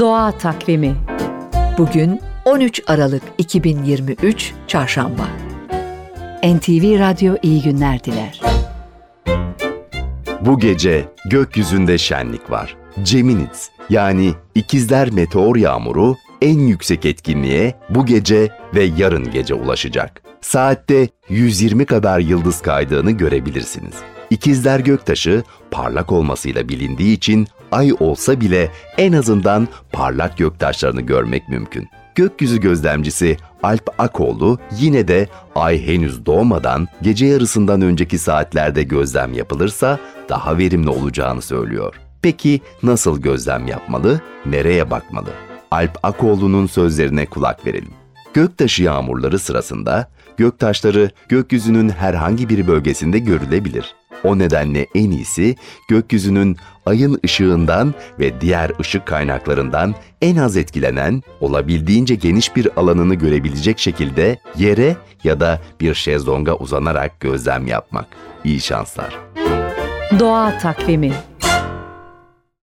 Doğa Takvimi Bugün 13 Aralık 2023 Çarşamba NTV Radyo iyi günler diler. Bu gece gökyüzünde şenlik var. Geminids yani ikizler meteor yağmuru en yüksek etkinliğe bu gece ve yarın gece ulaşacak. Saatte 120 kadar yıldız kaydığını görebilirsiniz. İkizler göktaşı parlak olmasıyla bilindiği için ay olsa bile en azından parlak göktaşlarını görmek mümkün. Gökyüzü gözlemcisi Alp Akoğlu yine de ay henüz doğmadan gece yarısından önceki saatlerde gözlem yapılırsa daha verimli olacağını söylüyor. Peki nasıl gözlem yapmalı, nereye bakmalı? Alp Akoğlu'nun sözlerine kulak verelim. Göktaşı yağmurları sırasında göktaşları gökyüzünün herhangi bir bölgesinde görülebilir. O nedenle en iyisi gökyüzünün ayın ışığından ve diğer ışık kaynaklarından en az etkilenen, olabildiğince geniş bir alanını görebilecek şekilde yere ya da bir şezlonga uzanarak gözlem yapmak. İyi şanslar. Doğa Takvimi